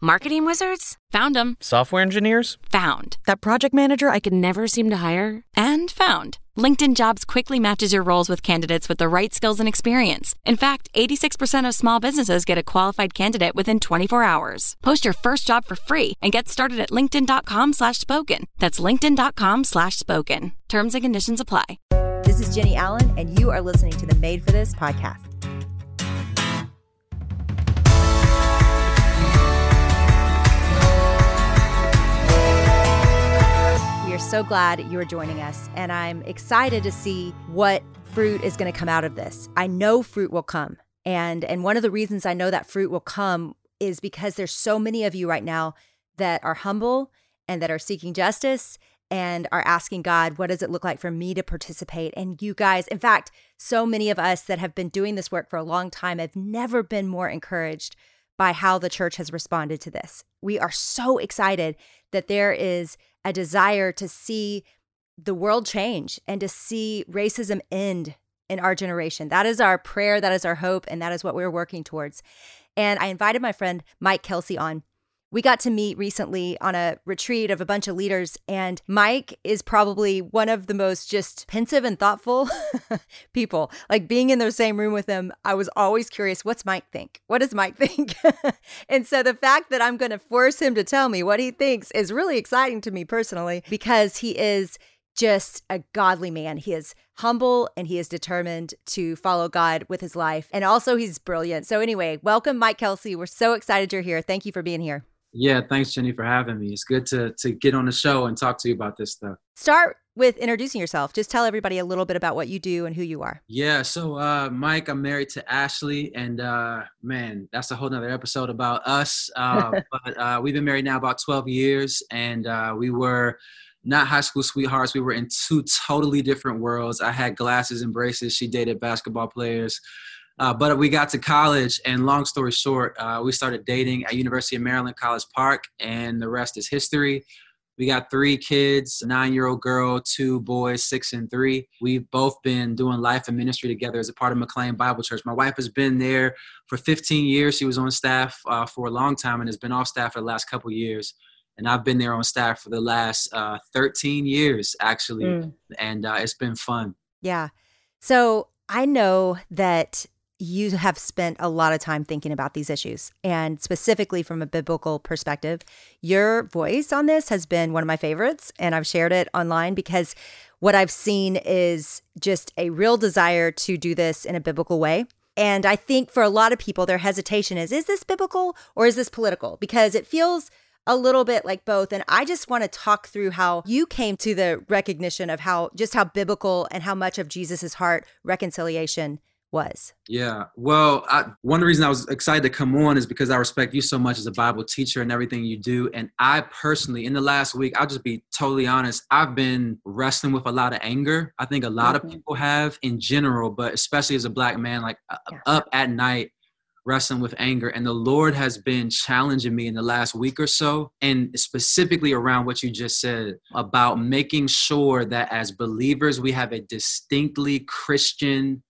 Marketing wizards? Found them. Software engineers? Found. That project manager I could never seem to hire? And found. LinkedIn Jobs quickly matches your roles with candidates with the right skills and experience. In fact, 86% of small businesses get a qualified candidate within 24 hours. Post your first job for free and get started at linkedin.com slash spoken. That's linkedin.com slash spoken. Terms and conditions apply. This is Jennie Allen, and you are listening to the Made for This podcast. Are so glad you are joining us, and I'm excited to see what fruit is going to come out of this. I know fruit will come. And and one of the reasons I know that fruit will come is because there's so many of you right now that are humble and that are seeking justice and are asking God, what does it look like for me to participate? And you guys, in fact, so many of us that have been doing this work for a long time have never been more encouraged by how the church has responded to this. We are so excited that there is a desire to see the world change and to see racism end in our generation. That is our prayer, that is our hope, and that is what we're working towards. And I invited my friend Mike Kelsey on. We got to meet recently on a retreat of a bunch of leaders, and Mike is probably one of the most just pensive and thoughtful people. Like being in the same room with him, I was always curious what's Mike think? What does Mike think? and so the fact that I'm going to force him to tell me what he thinks is really exciting to me personally because he is just a godly man. He is humble and he is determined to follow God with his life. And also, he's brilliant. So, anyway, welcome, Mike Kelsey. We're so excited you're here. Thank you for being here. Yeah, thanks, Jennie, for having me. It's good to to get on the show and talk to you about this stuff. Start with introducing yourself. Just tell everybody a little bit about what you do and who you are. Yeah, so uh, Mike, I'm married to Ashley, and uh, man, that's a whole nother episode about us. Uh, but uh, we've been married now about 12 years, and uh, we were not high school sweethearts. We were in two totally different worlds. I had glasses and braces. She dated basketball players. Uh, but we got to college, and long story short, uh, we started dating at University of Maryland College Park, and the rest is history. We got three kids, nine-year-old girl, two boys, six and three. We've both been doing life and ministry together as a part of McLean Bible Church. My wife has been there for 15 years. She was on staff uh, for a long time and has been off staff for the last couple years. And I've been there on staff for the last uh, 13 years, actually, mm. and uh, it's been fun. Yeah. So I know that you have spent a lot of time thinking about these issues and specifically from a biblical perspective. Your voice on this has been one of my favorites, and I've shared it online because what I've seen is just a real desire to do this in a biblical way. And I think for a lot of people, their hesitation is is this biblical or is this political? Because it feels a little bit like both. And I just want to talk through how you came to the recognition of how just how biblical and how much of Jesus's heart reconciliation was. Yeah. Well, I, one reasons I was excited to come on is because I respect you so much as a Bible teacher and everything you do. And I personally, in the last week, I'll just be totally honest, I've been wrestling with a lot of anger. I think a lot mm-hmm. of people have in general, but especially as a black man, like uh, yeah. up at night wrestling with anger. And the Lord has been challenging me in the last week or so, and specifically around what you just said about making sure that as believers, we have a distinctly Christian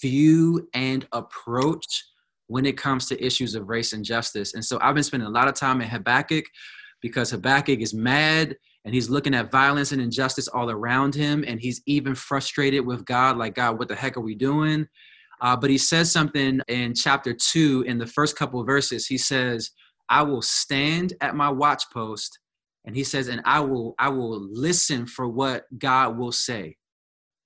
view and approach when it comes to issues of race and justice. And so I've been spending a lot of time in Habakkuk because Habakkuk is mad and he's looking at violence and injustice all around him. And he's even frustrated with God, like, God, what the heck are we doing? Uh, but he says something in chapter two, in the first couple verses. He says, I will stand at my watch post. And he says, and I will, I will listen for what God will say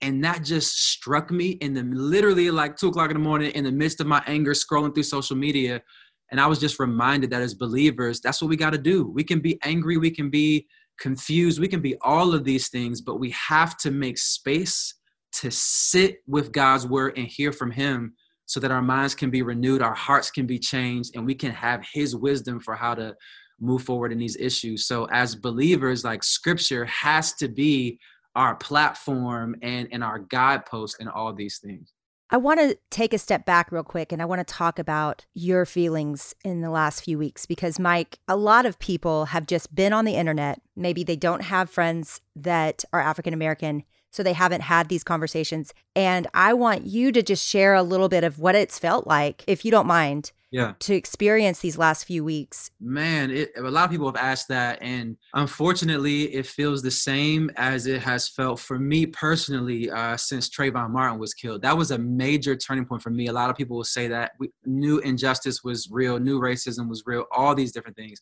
and that just struck me in the literally like two o'clock in the morning in the midst of my anger scrolling through social media. And i was just reminded that as believers that's what we got to do. We can be angry we can be confused we can be all of these things but we have to make space to sit with god's word and hear from him so that our minds can be renewed our hearts can be changed and we can have his wisdom for how to move forward in these issues. So as believers like scripture has to be our platform and and our guideposts and all these things I want to take a step back real quick and I want to talk about your feelings in the last few weeks because, Mike, a lot of people have just been on the internet. Maybe they don't have friends that are African American. So they haven't had these conversations. And I want you to just share a little bit of what it's felt like, if you don't mind, yeah. to experience these last few weeks. Man it, a lot of people have asked that and unfortunately it feels the same as it has felt for me personally uh, since Trayvon Martin was killed. That was a major turning point for me. A lot of people will say that we knew injustice was real knew racism was real all these different things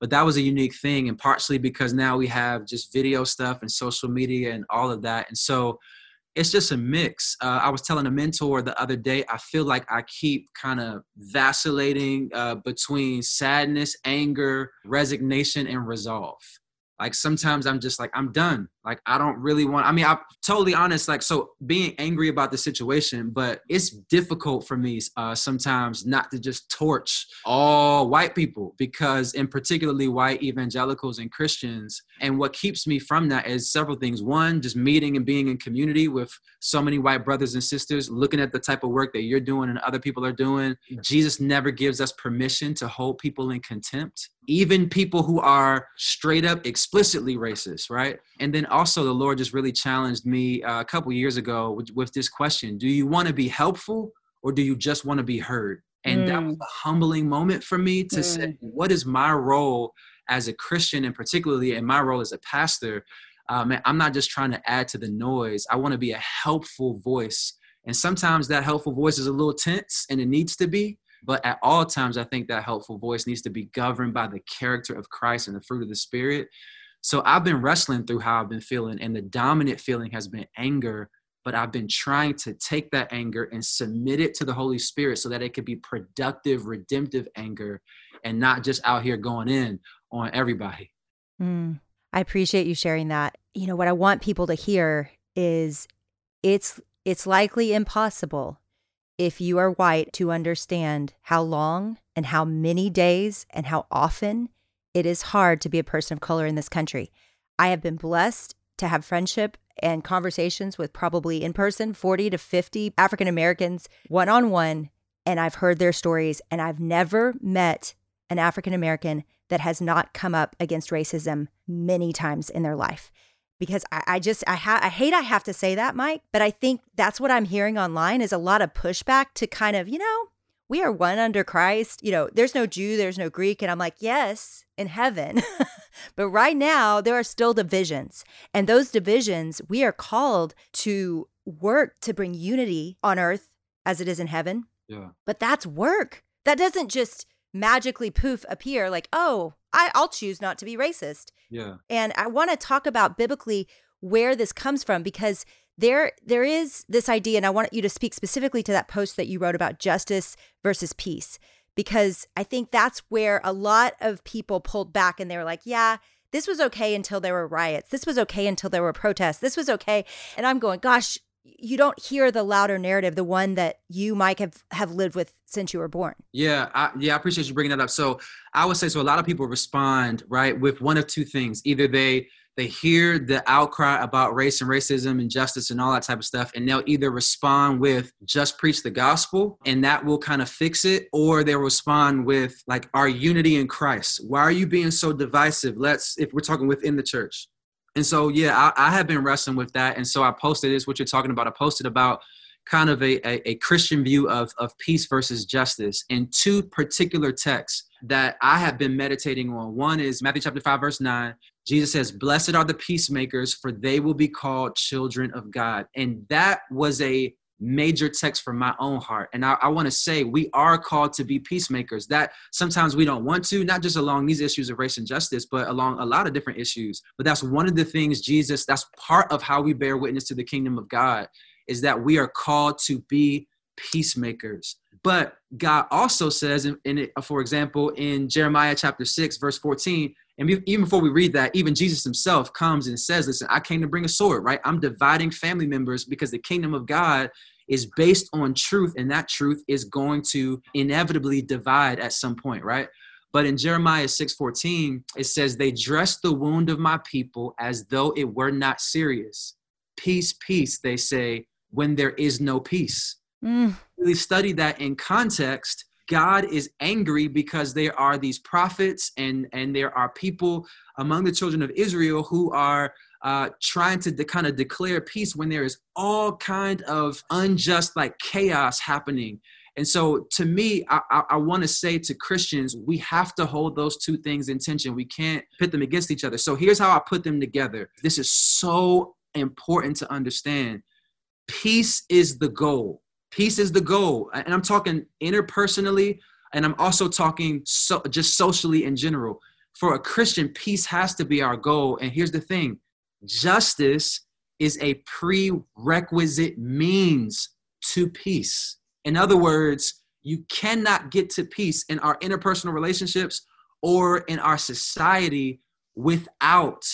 but that was a unique thing and partially because now we have just video stuff and social media and all of that and so it's just a mix. Uh, I was telling a mentor the other day, I feel like I keep kind of vacillating uh, between sadness, anger, resignation, and resolve. Like sometimes I'm just like, I'm done. Like I don't really want. I mean, I'm totally honest. Like so, being angry about the situation, but it's difficult for me uh, sometimes not to just torch all white people because, in particularly white evangelicals and Christians. And what keeps me from that is several things. One, just meeting and being in community with so many white brothers and sisters, looking at the type of work that you're doing and other people are doing. Jesus never gives us permission to hold people in contempt, even people who are straight up explicitly racist, right? And then also the lord just really challenged me uh, a couple years ago with, with, this question do you want to be helpful or do you just want to be heard and mm. that was mm. a humbling moment for me to mm. say what is my role as a christian and particularly in my role as a pastor man, i'm not just trying to add to the noise i want to be a helpful voice and sometimes that helpful voice is a little tense and it needs to be but at all times i think that helpful voice needs to be governed by the character of christ and the fruit of the spirit so I've been wrestling through how I've been feeling, and the dominant feeling has been anger. But I've been trying to take that anger and submit it to the Holy Spirit so that it could be productive, redemptive anger and not just out here going in on everybody. Mm, I appreciate you sharing that. You know, what I want people to hear is it's it's likely impossible if you are white to understand how long and how many days and how often it is hard to be a person of color in this country. I have been blessed to have friendship and conversations with probably in person 40 to 50 African Americans one on one. And I've heard their stories, and I've never met an African American that has not come up against racism many times in their life. Because I, I just I ha- I hate I have to say that, Mike, but I think that's what I'm hearing online is a lot of pushback to kind of, you know, we are one under Christ. You know, there's no Jew, there's no Greek. And I'm like, yes, in heaven. but right now, there are still divisions. And those divisions, we are called to work to bring unity on earth as it is in heaven. Yeah. But that's work. That doesn't just magically poof appear like, oh, I, I'll choose not to be racist. Yeah. And I want to talk about biblically where this comes from because there there is this idea and i want you to speak specifically to that post that you wrote about justice versus peace because i think that's where a lot of people pulled back and they were like yeah this was okay until there were riots. This was okay until there were protests. This was okay. And i'm going gosh you don't hear the louder narrative the one that you mike have have lived with since you were born. Yeah I, yeah i appreciate you bringing that up. So i would say so a lot of people respond right with one of two things. Either they they hear the outcry about race and racism and justice and all that type of stuff and they'll either respond with just preach the gospel and that will kind of fix it or they'll respond with like our unity in christ why are you being so divisive let's if we're talking within the church and so yeah i, I have been wrestling with that and so i posted this what you're talking about i posted about kind of a, a, a christian view of, of peace versus justice in two particular texts that I have been meditating on. One is Matthew chapter 5, verse 9. Jesus says, Blessed are the peacemakers, for they will be called children of God. And that was a major text from my own heart. And I, I want to say we are called to be peacemakers. That sometimes we don't want to, not just along these issues of race and justice, but along a lot of different issues. But that's one of the things Jesus, that's part of how we bear witness to the kingdom of God, is that we are called to be peacemakers. But God also says, in, in it, for example, in Jeremiah chapter 6, verse 14, and even before we read that, even Jesus himself comes and says, Listen, I came to bring a sword, right? I'm dividing family members because the kingdom of God is based on truth, and that truth is going to inevitably divide at some point, right? But in Jeremiah 6:14, it says, They dress the wound of my people as though it were not serious. Peace, peace, they say, when there is no peace. Mm. Really study that in context. God is angry because there are these prophets and and there are people among the children of Israel who are uh, trying to de- kind of declare peace when there is all kind of unjust like chaos happening and so to me, I, I, I want to say to Christians, we have to hold those two things in tension. We can't pit them against each other. So here's how I put them together. This is so important to understand. Peace is the goal. Peace is the goal. And I'm talking interpersonally, and I'm also talking so, just socially in general. For a Christian, peace has to be our goal. And here's the thing justice is a prerequisite means to peace. In other words, you cannot get to peace in our interpersonal relationships or in our society without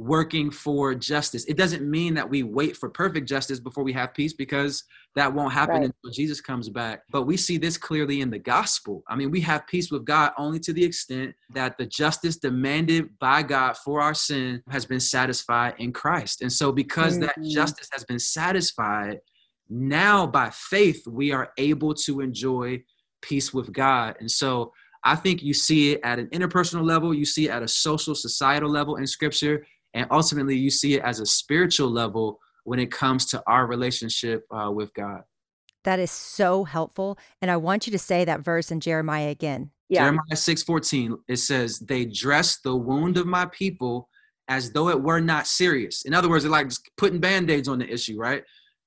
working for justice. It doesn't mean that we wait for perfect justice before we have peace because that won't happen right. until Jesus comes back. But we see this clearly in the gospel. I mean, we have peace with God only to the extent that the justice demanded by God for our sin has been satisfied in Christ. And so because mm-hmm. that justice has been satisfied, now by faith we are able to enjoy peace with god and so i think you see it at an interpersonal level you see it at a social societal level in scripture and ultimately you see it as a spiritual level when it comes to our relationship uh, with god that is so helpful and i want you to say that verse in jeremiah again yeah. jeremiah 6 14 it says they dress the wound of my people as though it were not serious in other words they're like just putting band-aids on the issue right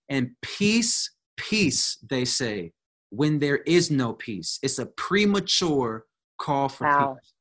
and peace, peace, they say, when there is no peace. It's a premature call for wow. peace.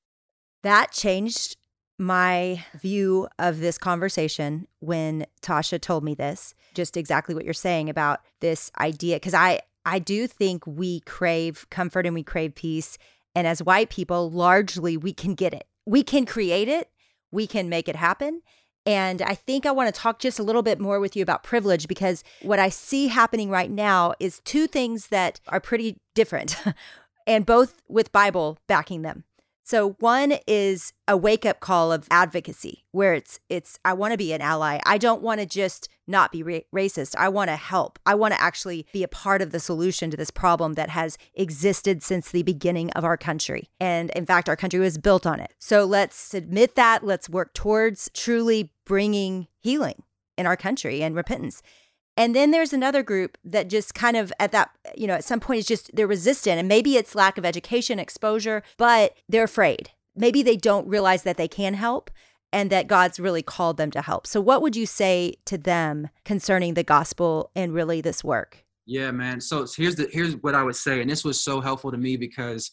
That changed my view of this conversation when Tasha told me this, just exactly what you're saying about this idea. Because I, I do think we crave comfort and we crave peace. And as white people, largely we can get it. We can create it, we can make it happen. And I think I want to talk just a little bit more with you about privilege because what I see happening right now is two things that are pretty different and both with Bible backing them. So one is a wake up call of advocacy where it's it's I want to be an ally. I don't want to just not be ra- racist. I want to help. I want to actually be a part of the solution to this problem that has existed since the beginning of our country. And in fact, our country was built on it. So let's admit that. Let's work towards truly bringing healing in our country and repentance. And then there's another group that just kind of at that, you know, at some point is just they're resistant and maybe it's lack of education, exposure, but they're afraid. Maybe they don't realize that they can help and that God's really called them to help. So what would you say to them concerning the gospel and really this work? Yeah, man. So here's the here's what I would say and this was so helpful to me because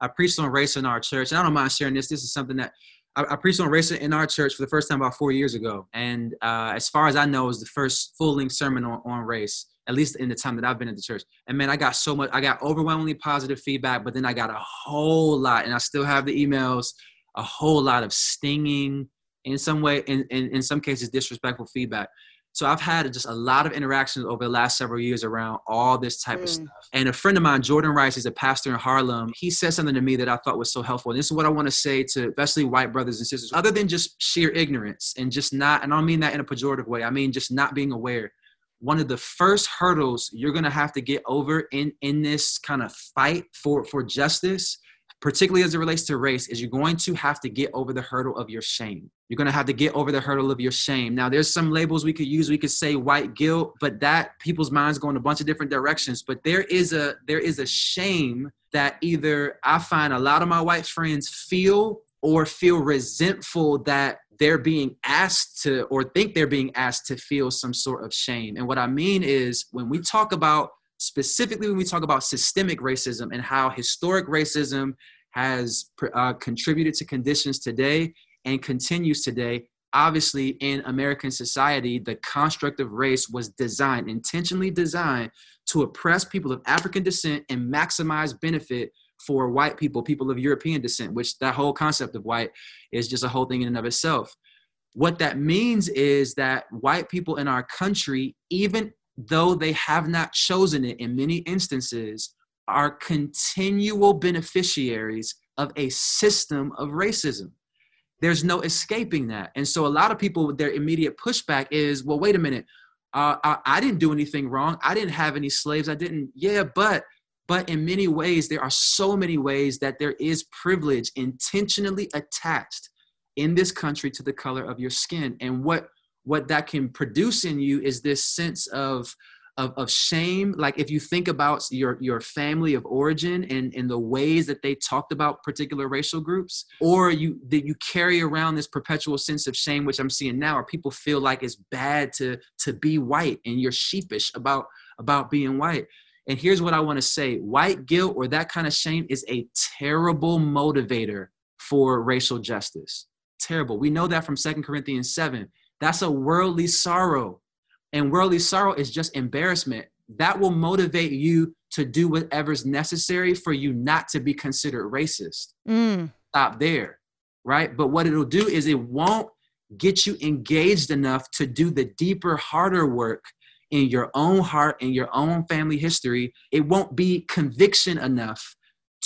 I preached on race in our church. And I don't mind sharing this. This is something that I, I, preached on race in our church for the first time about four years ago. And uh, as far as I know, it was the first full length sermon on, on race, at least in the time that I've been at the church. And man, I got so much, I got overwhelmingly positive feedback, but then I got a whole lot, and I still have the emails, a whole lot of stinging, in some way, in, in, in some cases, disrespectful feedback. So I've had just a lot of interactions over the last several years around all this type mm. of stuff. And a friend of mine, Jordan Rice, is a pastor in Harlem. He said something to me that I thought was so helpful. And this is what I want to say to especially white brothers and sisters, other than just sheer ignorance and just not, and I don't mean that in a pejorative way. I mean just not being aware. One of the first hurdles you're gonna have to get over in in this kind of fight for for justice particularly as it relates to race, is you're going to have to get over the hurdle of your shame. You're going to have to get over the hurdle of your shame. Now, there's some labels we could use. We could say white guilt, but that people's minds go in a bunch of different directions. But there is a there is a shame that either I find a lot of my white friends feel or feel resentful that they're being asked to or think they're being asked to feel some sort of shame. And what I mean is when we talk about specifically when we talk about systemic racism and how historic racism has uh, contributed to conditions today and continues today. Obviously, in American society, the construct of race was designed, intentionally designed, to oppress people of African descent and maximize benefit for white people, people of European descent, which that whole concept of white is just a whole thing in and of itself. What that means is that white people in our country, even though they have not chosen it in many instances, are continual beneficiaries of a system of racism. There's no escaping that. And so a lot of people, their immediate pushback is, well, wait a minute. Uh, I, I didn't do anything wrong. I didn't have any slaves. I didn't. Yeah, but but in many ways, there are so many ways that there is privilege intentionally attached in this country to the color of your skin. And what what that can produce in you is this sense of of, of shame. Like if you think about your your family of origin and in the ways that they talked about particular racial groups or you that you carry around this perpetual sense of shame which i'm seeing now where people feel like it's bad to to be white and you're sheepish about about being white. And here's what i want to say white guilt or that kind of shame is a terrible motivator for racial justice. Terrible. We know that from Second corinthians 7 that's a worldly sorrow. And worldly sorrow is just embarrassment. That will motivate you to do whatever's necessary for you not to be considered racist. Mm. Stop there, right? But what it'll do is it won't get you engaged enough to do the deeper, harder work in your own heart and your own family history. It won't be conviction enough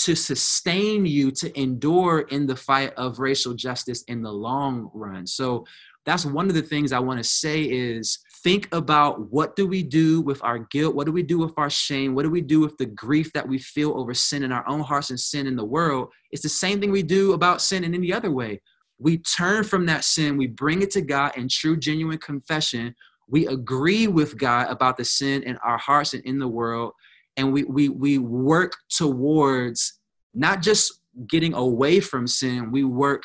to sustain you to endure in the fight of racial justice in the long run. So that's one of the things I want to say is think about what do we do with our guilt? What do we do with our shame? What do we do with the grief that we feel over sin in our own hearts and sin in the world? It's the same thing we do about sin in any other way. We turn from that sin, we bring it to God in true, genuine confession. We agree with God about the sin in our hearts and in the world. And we, we, we work towards not just getting away from sin, we work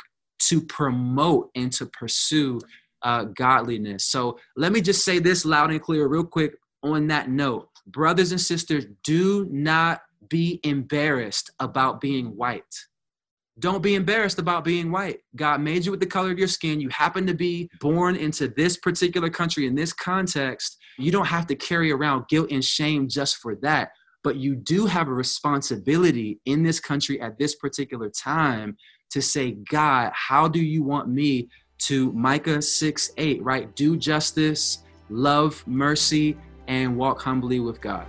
to promote and to pursue uh, godliness. So let me just say this loud and clear, real quick, on that note. Brothers and sisters, do not be embarrassed about being white. Don't be embarrassed about being white. God made you with the color of your skin. You happen to be born into this particular country in this context. You don't have to carry around guilt and shame just for that. But you do have a responsibility in this country at this particular time to say, God, how do you want me to Micah 6 8, right? Do justice, love mercy, and walk humbly with God.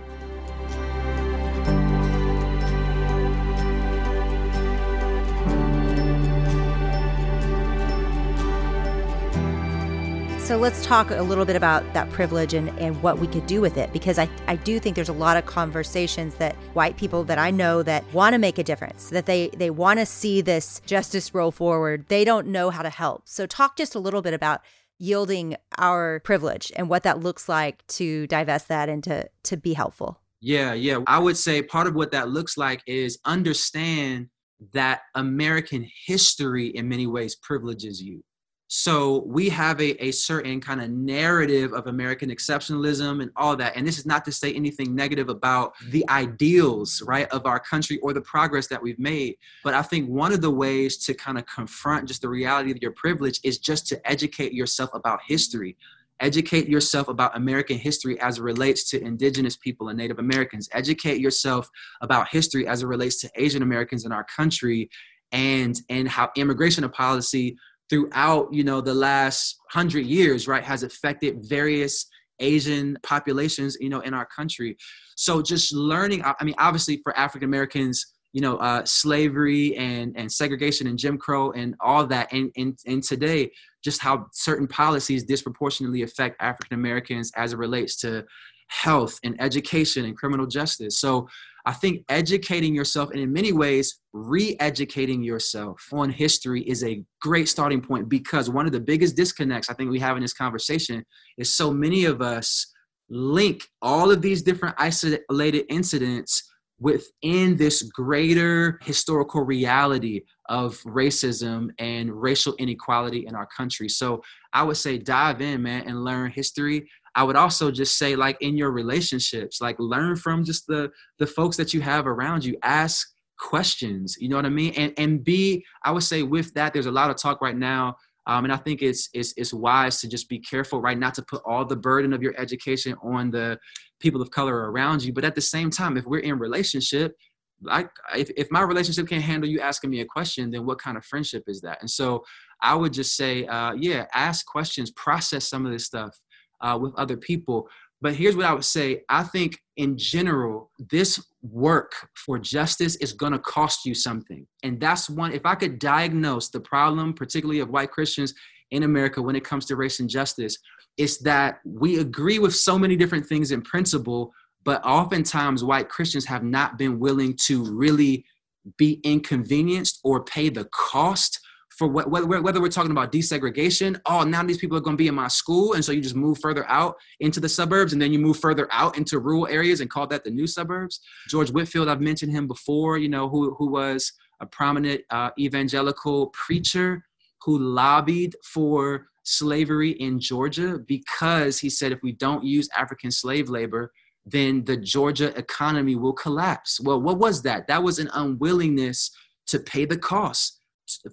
So let's talk a little bit about that privilege and, and what we could do with it because I, I do think there's a lot of conversations that white people that I know that want to make a difference, that they, they want to see this justice roll forward. They don't know how to help. So talk just a little bit about yielding our privilege and what that looks like to divest that and to, to be helpful. Yeah, yeah. I would say part of what that looks like is understand that American history in many ways privileges you so we have a, a certain kind of narrative of American exceptionalism and all that. And this is not to say anything negative about the ideals, right, of our country or the progress that we've made. But I think one of the ways to kind of confront just the reality of your privilege is just to educate yourself about history. Educate yourself about American history as it relates to indigenous people and Native Americans. Educate yourself about history as it relates to Asian Americans in our country and and how immigration policy throughout you know the last hundred years right has affected various asian populations you know in our country. So just learning i mean obviously for african americans you know uh, slavery and and segregation and jim crow and all that and, and and today just how certain policies disproportionately affect african americans as it relates to health and education and criminal justice so I think educating yourself and in many ways re-educating yourself on history is a great starting point because one of the biggest disconnects I think we have in this conversation is so many of us link all of these different isolated incidents within this greater historical reality of racism and racial inequality in our country. So I would say dive in, man, and learn history. I would also just say like in your relationships, like learn from just the the folks that you have around you. Ask questions, you know what I mean? And and be, I would say with that, there's a lot of talk right now. Um, and I think it's, it's it's wise to just be careful, right? Not to put all the burden of your education on the people of color around you. But at the same time, if we're in relationship, like if, if my relationship can't handle you asking me a question, then what kind of friendship is that? And so I would just say, uh, yeah, ask questions, process some of this stuff uh, with other people. But here's what I would say I think in general, this work for justice is going to cost you something. And that's one, if I could diagnose the problem, particularly of white Christians in America when it comes to race and justice, it's that we agree with so many different things in principle, but oftentimes white Christians have not been willing to really be inconvenienced or pay the cost for wh- whether, whether we're talking about desegregation, oh, now these people are going to be in my school. And so you just move further out into the suburbs and then you move further out into rural areas and call that the new suburbs. George Whitefield, I've mentioned him before, you know, who, who was a prominent uh, evangelical preacher who lobbied for slavery in Georgia because he said if we don't use African slave labor, then the Georgia economy will collapse. Well, what was that? That was an unwillingness to pay the cost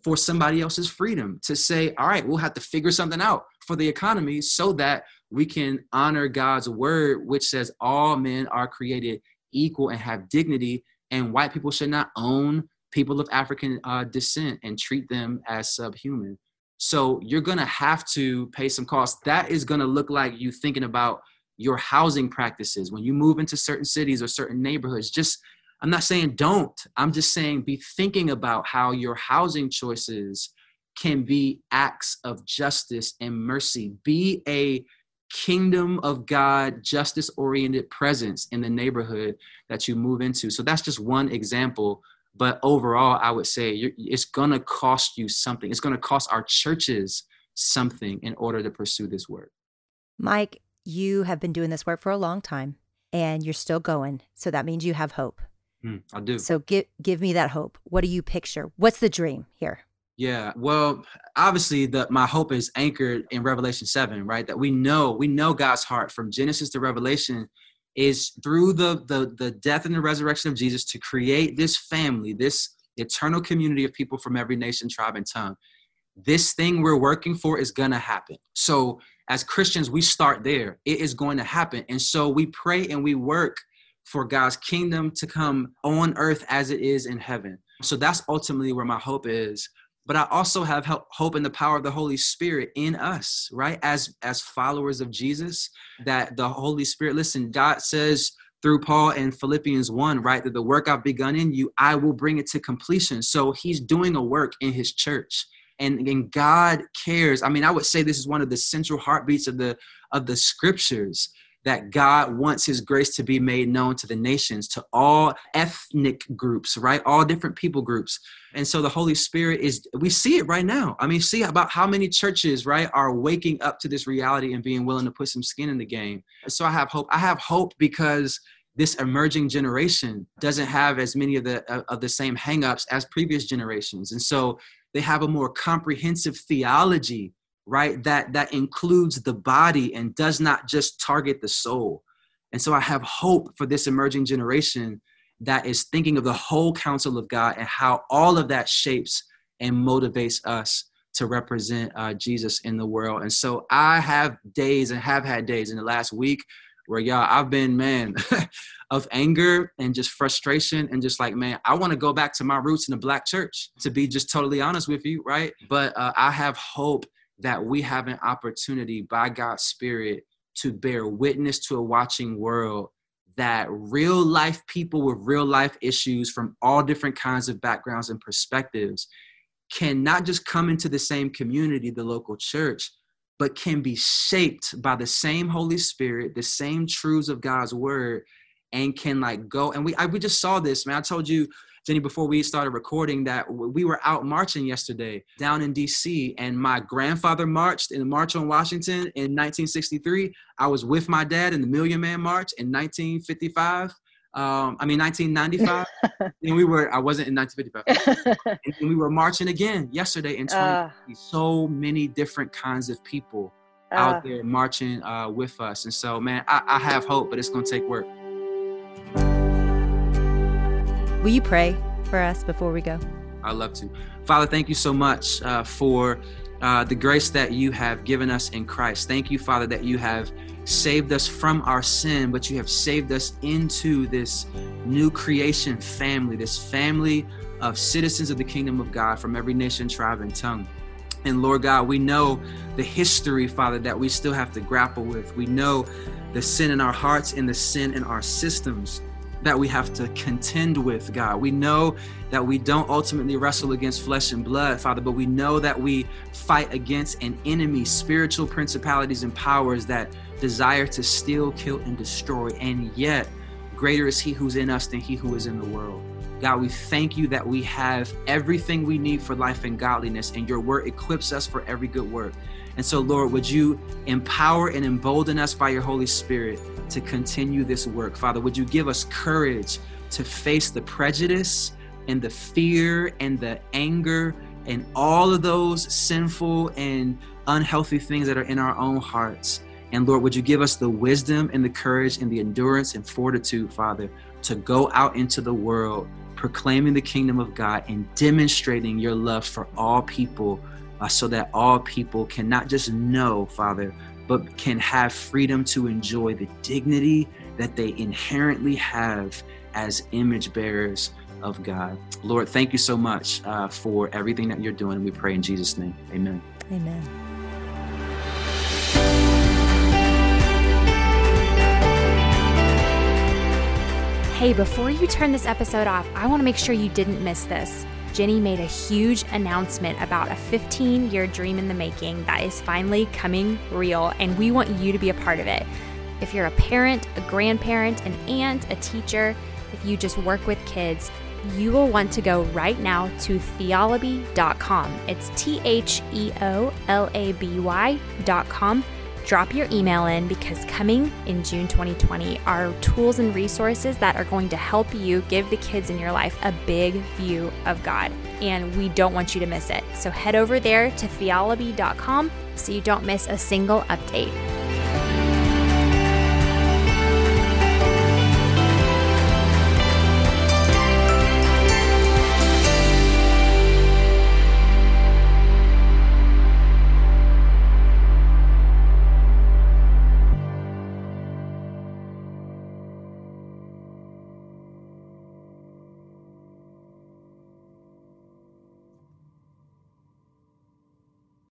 for somebody else's freedom to say, all right, we'll have to figure something out for the economy so that we can honor God's word, which says all men are created equal and have dignity, and white people should not own people of African uh, descent and treat them as subhuman. So you're gonna have to pay some costs. That is gonna look like you thinking about your housing practices when you move into certain cities or certain neighborhoods. Just I'm not saying don't. I'm just saying be thinking about how your housing choices can be acts of justice and mercy. Be a kingdom of God, justice oriented presence in the neighborhood that you move into. So that's just one example. But overall, I would say it's going to cost you something. It's going to cost our churches something in order to pursue this work. Mike, you have been doing this work for a long time and you're still going. So that means you have hope. Mm, I do. So give give me that hope. What do you picture? What's the dream here? Yeah, well, obviously the my hope is anchored in Revelation 7, right? That we know, we know God's heart from Genesis to Revelation is through the the the death and the resurrection of Jesus to create this family, this eternal community of people from every nation, tribe, and tongue. This thing we're working for is gonna happen. So as Christians, we start there. It is going to happen. And so we pray and we work for God's kingdom to come on earth as it is in heaven. So that's ultimately where my hope is. But I also have hope in the power of the Holy Spirit in us, right? As as followers of Jesus, that the Holy Spirit, listen, God says through Paul in Philippians 1, right, that the work I've begun in you, I will bring it to completion. So he's doing a work in his church. And, and God cares. I mean, I would say this is one of the central heartbeats of the of the scriptures that God wants his grace to be made known to the nations, to all ethnic groups, right? All different people groups. And so the Holy Spirit is, we see it right now. I mean, see about how many churches, right, are waking up to this reality and being willing to put some skin in the game. So I have hope. I have hope because this emerging generation doesn't have as many of the uh, of the same hangups as previous generations and so they have a more comprehensive theology right that that includes the body and does not just target the soul. And so i have hope for this emerging generation that is thinking of the whole counsel of god and how all of that shapes and motivates us to represent uh, jesus in the world. And so i have days and have had days in the last week where y'all i've been man of anger and just frustration and just like man i want to go back to my roots in the black church to be just totally honest with you right? But uh, i have hope that we have an opportunity by God's Spirit to bear witness to a watching world that real life people with real life issues from all different kinds of backgrounds and perspectives can not just come into the same community, the local church, but can be shaped by the same Holy Spirit, the same truths of God's word, and can like go. And we I, we just saw this, man. I told you Jennie, before we started recording, that we were out marching yesterday down in DC, and my grandfather marched in the March on Washington in 1963. I was with my dad in the Million Man March in 1955. Um, I mean 1995, and we were. I wasn't in 1955, and we were marching again yesterday in 20. Uh, so many different kinds of people uh, out there marching uh, with us, and so man, I, I have hope, but it's gonna take work. Will you pray for us before we go? I'd love to. Father, thank you so much uh, for uh, the grace that you have given us in Christ. Thank you, Father, that you have saved us from our sin, but you have saved us into this new creation family, this family of citizens of the kingdom of God from every nation, tribe, and tongue. And Lord God, we know the history, Father, that we still have to grapple with. We know the sin in our hearts and the sin in our systems that we have to contend with, God. We know that we don't ultimately wrestle against flesh and blood, Father, but we know that we fight against an enemy, spiritual principalities and powers that desire to steal, kill, and destroy. And yet, greater is He who's in us than He who is in the world. God, we thank you that we have everything we need for life and godliness, and your word equips us for every good work. And so, Lord, would you empower and embolden us by your Holy Spirit to continue this work? Father, would you give us courage to face the prejudice and the fear and the anger and all of those sinful and unhealthy things that are in our own hearts? And Lord, would you give us the wisdom and the courage and the endurance and fortitude, Father, to go out into the world proclaiming the kingdom of God and demonstrating your love for all people uh, so that all people can not just know, Father, but can have freedom to enjoy the dignity that they inherently have as image bearers of God. Lord, thank you so much uh, for everything that you're doing. We pray in Jesus' name. Amen. Amen. Hey, before you turn this episode off, I want to make sure you didn't miss this. Jennie made a huge announcement about a 15 year dream in the making that is finally coming real, and we want you to be a part of it. If you're a parent, a grandparent, an aunt, a teacher, if you just work with kids, you will want to go right now to theolaby.com. It's T H E O L A B Y.com drop your email in because coming in June 2020 are tools and resources that are going to help you give the kids in your life a big view of God. And we don't want you to miss it. So head over there to theolaby.com so you don't miss a single update.